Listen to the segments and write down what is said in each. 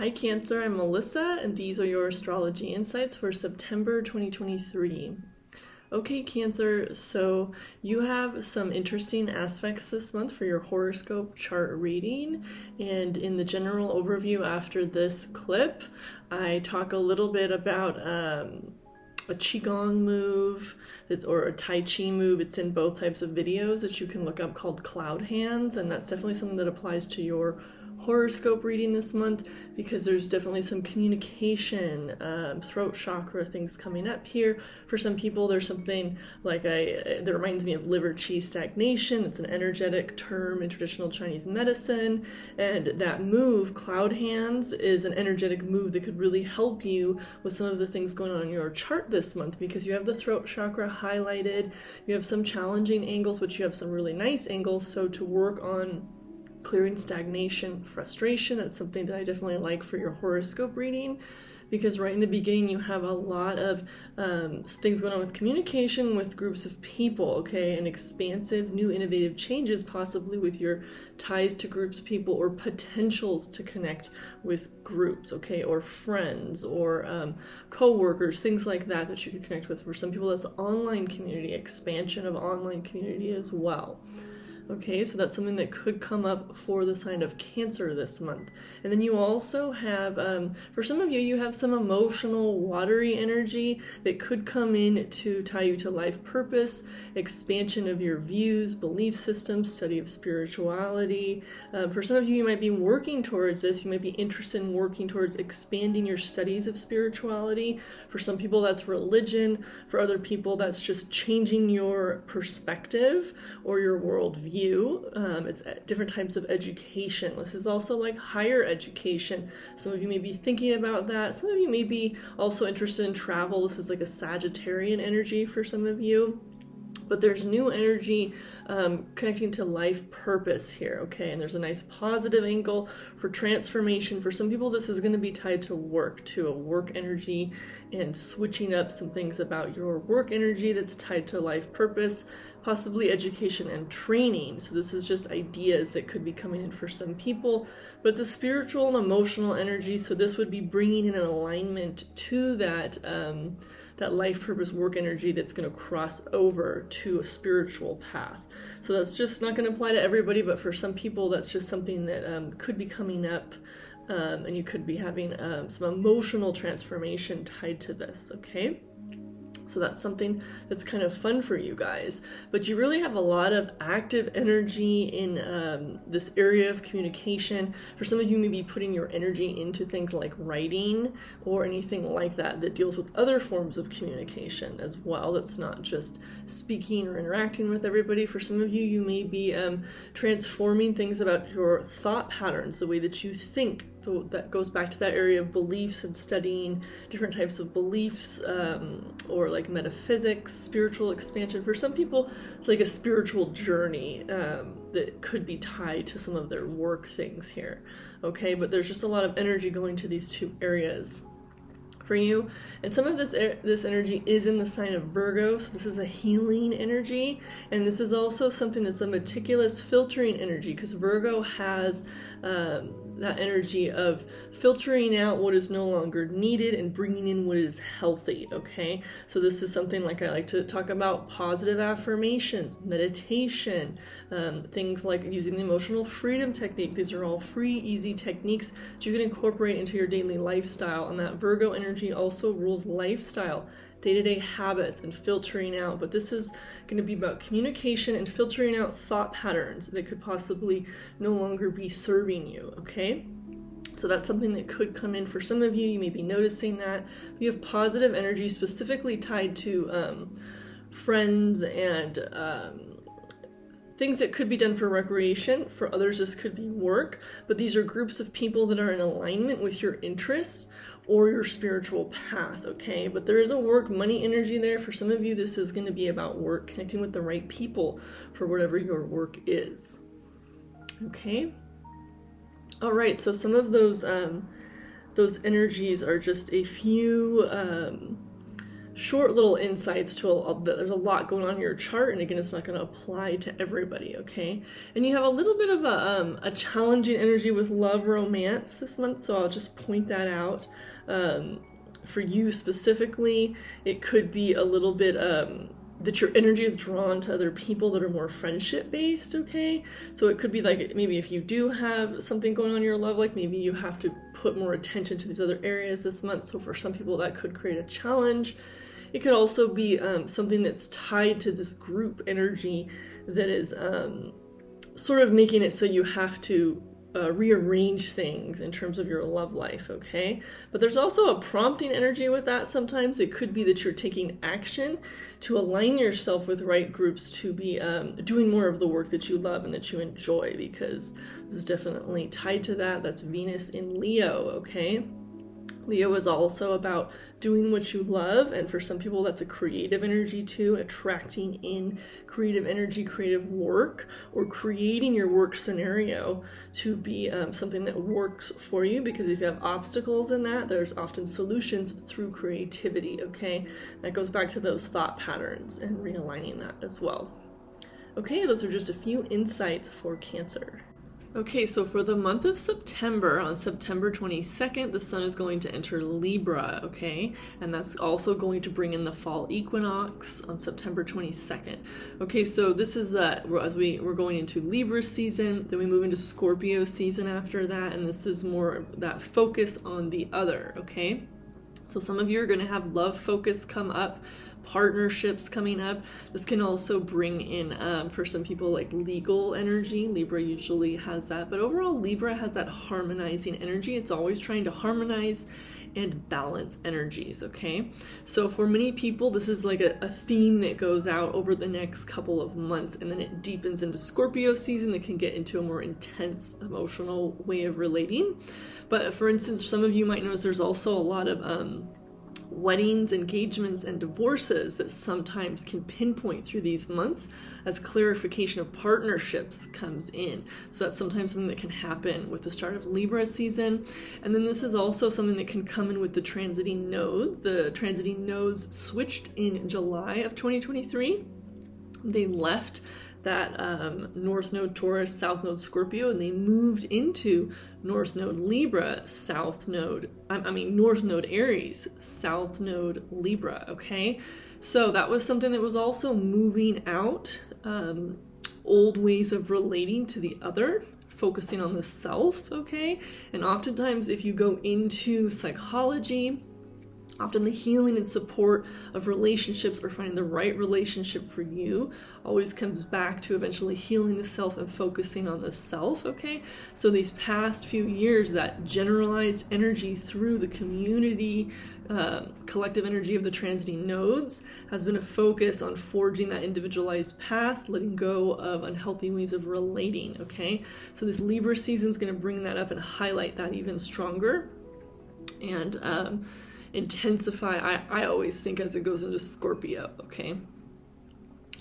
Hi, Cancer. I'm Melissa, and these are your astrology insights for September 2023. Okay, Cancer, so you have some interesting aspects this month for your horoscope chart reading. And in the general overview after this clip, I talk a little bit about um, a Qigong move or a Tai Chi move. It's in both types of videos that you can look up called Cloud Hands, and that's definitely something that applies to your horoscope reading this month because there's definitely some communication, um, throat chakra things coming up here. For some people, there's something like I that reminds me of liver qi stagnation. It's an energetic term in traditional Chinese medicine, and that move, cloud hands, is an energetic move that could really help you with some of the things going on in your chart this month because you have the throat chakra highlighted. You have some challenging angles, but you have some really nice angles. So to work on clearing stagnation, frustration. That's something that I definitely like for your horoscope reading because right in the beginning you have a lot of um, things going on with communication with groups of people, okay, and expansive, new, innovative changes, possibly with your ties to groups of people or potentials to connect with groups, okay, or friends or um, co workers, things like that that you could connect with. For some people, that's online community, expansion of online community as well. Okay, so that's something that could come up for the sign of Cancer this month. And then you also have, um, for some of you, you have some emotional, watery energy that could come in to tie you to life purpose, expansion of your views, belief systems, study of spirituality. Uh, for some of you, you might be working towards this. You might be interested in working towards expanding your studies of spirituality. For some people, that's religion. For other people, that's just changing your perspective or your worldview you. Um, it's different types of education. This is also like higher education. Some of you may be thinking about that. Some of you may be also interested in travel. This is like a Sagittarian energy for some of you but there's new energy um, connecting to life purpose here, okay? And there's a nice positive angle for transformation. For some people, this is going to be tied to work, to a work energy, and switching up some things about your work energy that's tied to life purpose, possibly education and training. So, this is just ideas that could be coming in for some people, but it's a spiritual and emotional energy. So, this would be bringing in an alignment to that. Um, that life purpose work energy that's going to cross over to a spiritual path. So that's just not going to apply to everybody, but for some people, that's just something that um, could be coming up. Um, and you could be having um, some emotional transformation tied to this, okay? So that's something that's kind of fun for you guys. But you really have a lot of active energy in um, this area of communication. For some of you, maybe putting your energy into things like writing or anything like that that deals with other forms of communication as well. That's not just speaking or interacting with everybody. For some of you, you may be um, transforming things about your thought patterns, the way that you think so that goes back to that area of beliefs and studying different types of beliefs um, or like metaphysics spiritual expansion. For some people it's like a spiritual journey um, that could be tied to some of their work things here okay? But there's just a lot of energy going to these two areas for you. And some of this this energy is in the sign of Virgo, so this is a healing energy, and this is also something that's a meticulous filtering energy because Virgo has um, that energy of filtering out what is no longer needed and bringing in what is healthy. Okay, so this is something like I like to talk about positive affirmations, meditation, um, things like using the emotional freedom technique. These are all free, easy techniques that you can incorporate into your daily lifestyle, and that Virgo energy energy also rules lifestyle, day to day habits, and filtering out. But this is going to be about communication and filtering out thought patterns that could possibly no longer be serving you, okay? So that's something that could come in for some of you. You may be noticing that. You have positive energy specifically tied to um, friends and um, things that could be done for recreation. For others, this could be work. But these are groups of people that are in alignment with your interests or your spiritual path, okay? But there is a work money energy there. For some of you, this is going to be about work, connecting with the right people for whatever your work is, okay? All right, so some of those um, those energies are just a few um, short little insights to a, there's a lot going on in your chart and again it's not going to apply to everybody okay and you have a little bit of a, um, a challenging energy with love romance this month so i'll just point that out um, for you specifically it could be a little bit um, that your energy is drawn to other people that are more friendship based, okay? So it could be like maybe if you do have something going on in your love like maybe you have to put more attention to these other areas this month. So for some people, that could create a challenge. It could also be um, something that's tied to this group energy that is um, sort of making it so you have to uh, rearrange things in terms of your love life, okay? But there's also a prompting energy with that sometimes. It could be that you're taking action to align yourself with right groups to be um, doing more of the work that you love and that you enjoy because this is definitely tied to that. That's Venus in Leo, okay? Leo is also about doing what you love, and for some people, that's a creative energy too, attracting in creative energy, creative work, or creating your work scenario to be um, something that works for you. Because if you have obstacles in that, there's often solutions through creativity, okay? That goes back to those thought patterns and realigning that as well. Okay, those are just a few insights for Cancer. Okay, so for the month of September, on September 22nd, the sun is going to enter Libra, okay? And that's also going to bring in the fall equinox on September 22nd. Okay, so this is uh, as we, we're going into Libra season, then we move into Scorpio season after that, and this is more that focus on the other, okay? So some of you are going to have love focus come up partnerships coming up. This can also bring in, um, for some people, like legal energy. Libra usually has that, but overall, Libra has that harmonizing energy. It's always trying to harmonize and balance energies, okay? So for many people, this is like a, a, theme that goes out over the next couple of months and then it deepens into Scorpio season that can get into a more intense emotional way of relating. But for instance, some of you might notice there's also a lot of um, weddings, engagements, and divorces that sometimes can pinpoint through these months as clarification of partnerships comes in. So that's sometimes something that can happen with the start of Libra season. And then this is also something that can come in with the transiting nodes. The transiting nodes switched in July of 2023. They left that um, North Node Taurus, South Node Scorpio, and they moved into North Node Libra, South Node, I mean, North Node Aries, South Node Libra, okay? So that was something that was also moving out um, old ways of relating to the other focusing on the self, okay? And oftentimes, if you go into psychology, Often the healing and support of relationships or finding the right relationship for you always comes back to eventually healing the self and focusing on the self, okay? So these past few years, that generalized energy through the community, uh, collective energy of the transiting nodes has been a focus on forging that individualized path, letting go of unhealthy ways of relating, okay? So this Libra season is going to bring that up and highlight that even stronger. And, um, intensify. I, I always think as it goes into Scorpio, okay?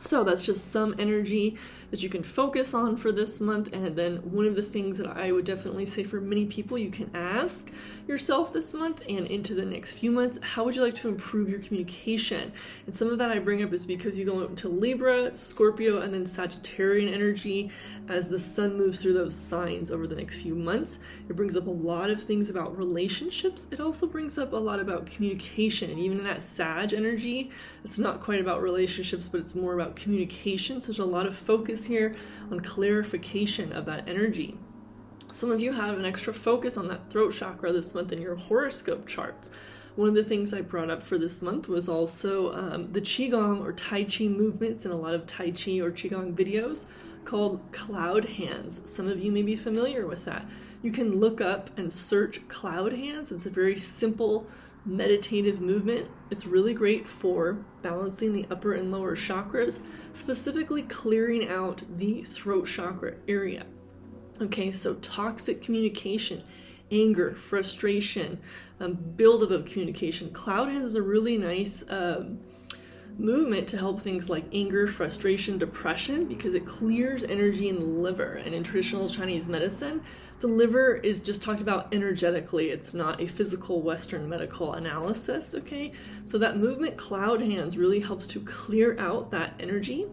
So that's just some energy that you can focus on for this month. And then one of the things that I would definitely say for many people, you can ask yourself this month and into the next few months, how would you like to improve your communication? And some of that I bring up is because you go into Libra, Scorpio, and then Sagittarian energy as the sun moves through those signs over the next few months. It brings up a lot of things about relationships. It also brings up a lot about communication. And even in that Sag energy, it's not quite about relationships, but it's more about communication. So there's a lot of focus focus here on clarification of that energy. Some of you have an extra focus on that throat chakra this month in your horoscope charts. One of the things I brought up for this month was also um, the Qigong or Tai Chi movements in a lot of Tai Chi or Qigong videos called cloud hands. Some of you may be familiar with that. You can look up and search cloud hands. It's a very simple meditative movement. It's really great for balancing the upper and lower chakras, specifically clearing out the throat chakra area. Okay, so toxic communication, anger, frustration, um, buildup of communication. Cloud is a really nice um, movement to help things like anger, frustration, depression because it clears energy in the liver. And in traditional Chinese medicine, the liver is just talked about energetically. It's not a physical Western medical analysis, okay? So that movement cloud hands really helps to clear out that energy.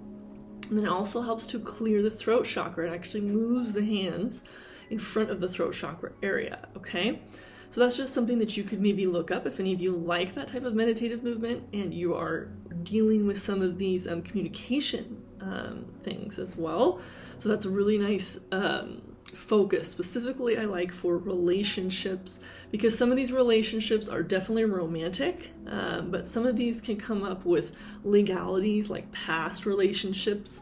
And then it also helps to clear the throat chakra. It actually moves the hands in front of the throat chakra area, okay? So that's just something that you could maybe look up if any of you like that type of meditative movement and you are dealing with some of these um, communication um, things as well. So that's a really nice um, focus. Specifically, I like for relationships because some of these relationships are definitely romantic, um, but some of these can come up with legalities like past relationships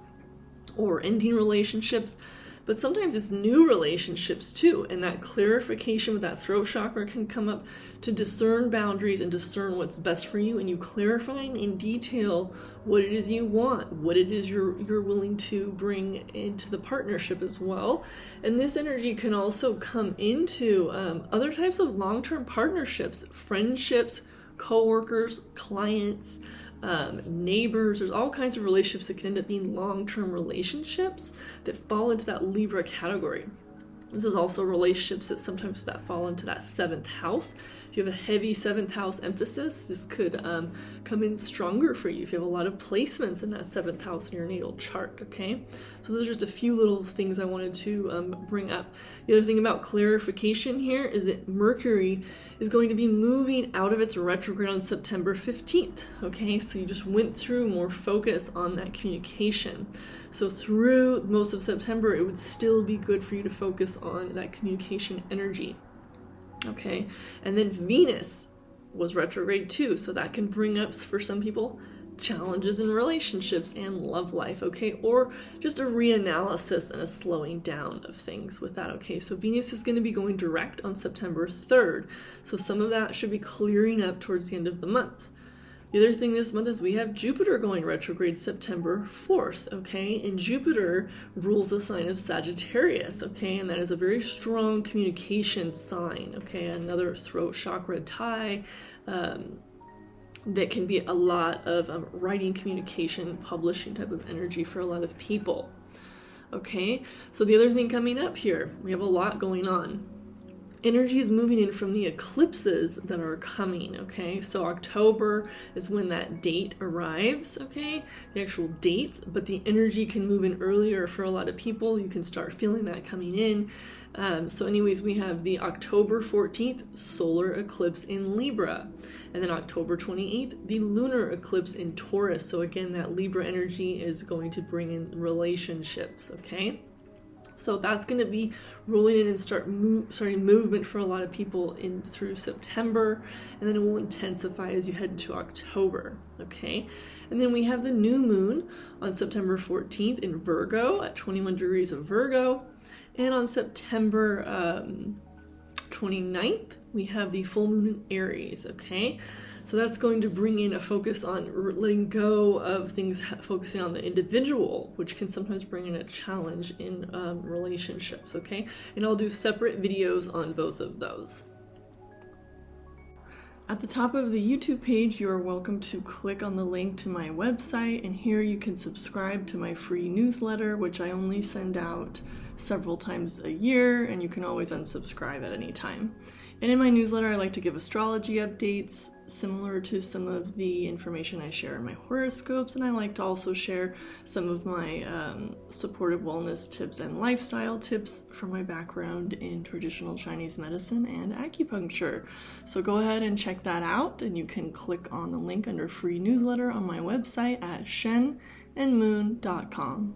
or ending relationships but sometimes it's new relationships too and that clarification with that throat chakra can come up to discern boundaries and discern what's best for you and you clarifying in detail what it is you want what it is you're you're willing to bring into the partnership as well. And this energy can also come into um, other types of long-term partnerships friendships co-workers clients um, neighbors. There's all kinds of relationships that can end up being long term relationships that fall into that Libra category. This is also relationships that sometimes that fall into that seventh house. If you have a heavy seventh house emphasis, this could um, come in stronger for you if you have a lot of placements in that seventh house in your natal chart. Okay, so those are just a few little things I wanted to um, bring up. The other thing about clarification here is that Mercury is going to be moving out of its retrograde on September 15th. Okay, so you just went through more focus on that communication. So through most of September, it would still be good for you to focus on that communication energy. Okay, and then Venus was retrograde too, so that can bring up for some people challenges in relationships and love life, okay? Or just a reanalysis and a slowing down of things with that, okay? So Venus is going to be going direct on September 3rd, so some of that should be clearing up towards the end of the month. The other thing this month is we have Jupiter going retrograde September 4th, okay? And Jupiter rules the sign of Sagittarius, okay? And that is a very strong communication sign, okay? Another throat chakra tie. Um, that can be a lot of um, writing, communication, publishing type of energy for a lot of people. Okay, so the other thing coming up here, we have a lot going on energy is moving in from the eclipses that are coming, okay? So October is when that date arrives, okay? The actual dates, but the energy can move in earlier for a lot of people. You can start feeling that coming in. Um, so, anyways, we have the October 14th solar eclipse in Libra, and then October 28th, the lunar eclipse in Taurus. So, again, that Libra energy is going to bring in relationships, okay? So that's going to be rolling in and start move, starting movement for a lot of people in through September, and then it will intensify as you head into October. Okay, and then we have the new moon on September 14th in Virgo at 21 degrees of Virgo, and on September um, 29th we have the full moon in Aries. Okay. So that's going to bring in a focus on letting go of things focusing on the individual, which can sometimes bring in a challenge in um, relationships, okay? And I'll do separate videos on both of those. At the top of the YouTube page, you are welcome to click on the link to my website, and here you can subscribe to my free newsletter, which I only send out several times a year, and you can always unsubscribe at any time. And in my newsletter, I like to give astrology updates similar to some of the information I share in my horoscopes, and I like to also share some of my um, supportive wellness tips and lifestyle tips from my background in traditional Chinese medicine and acupuncture. So go ahead and check that out, and you can click on the link under free newsletter on my website at shenandmoon.com.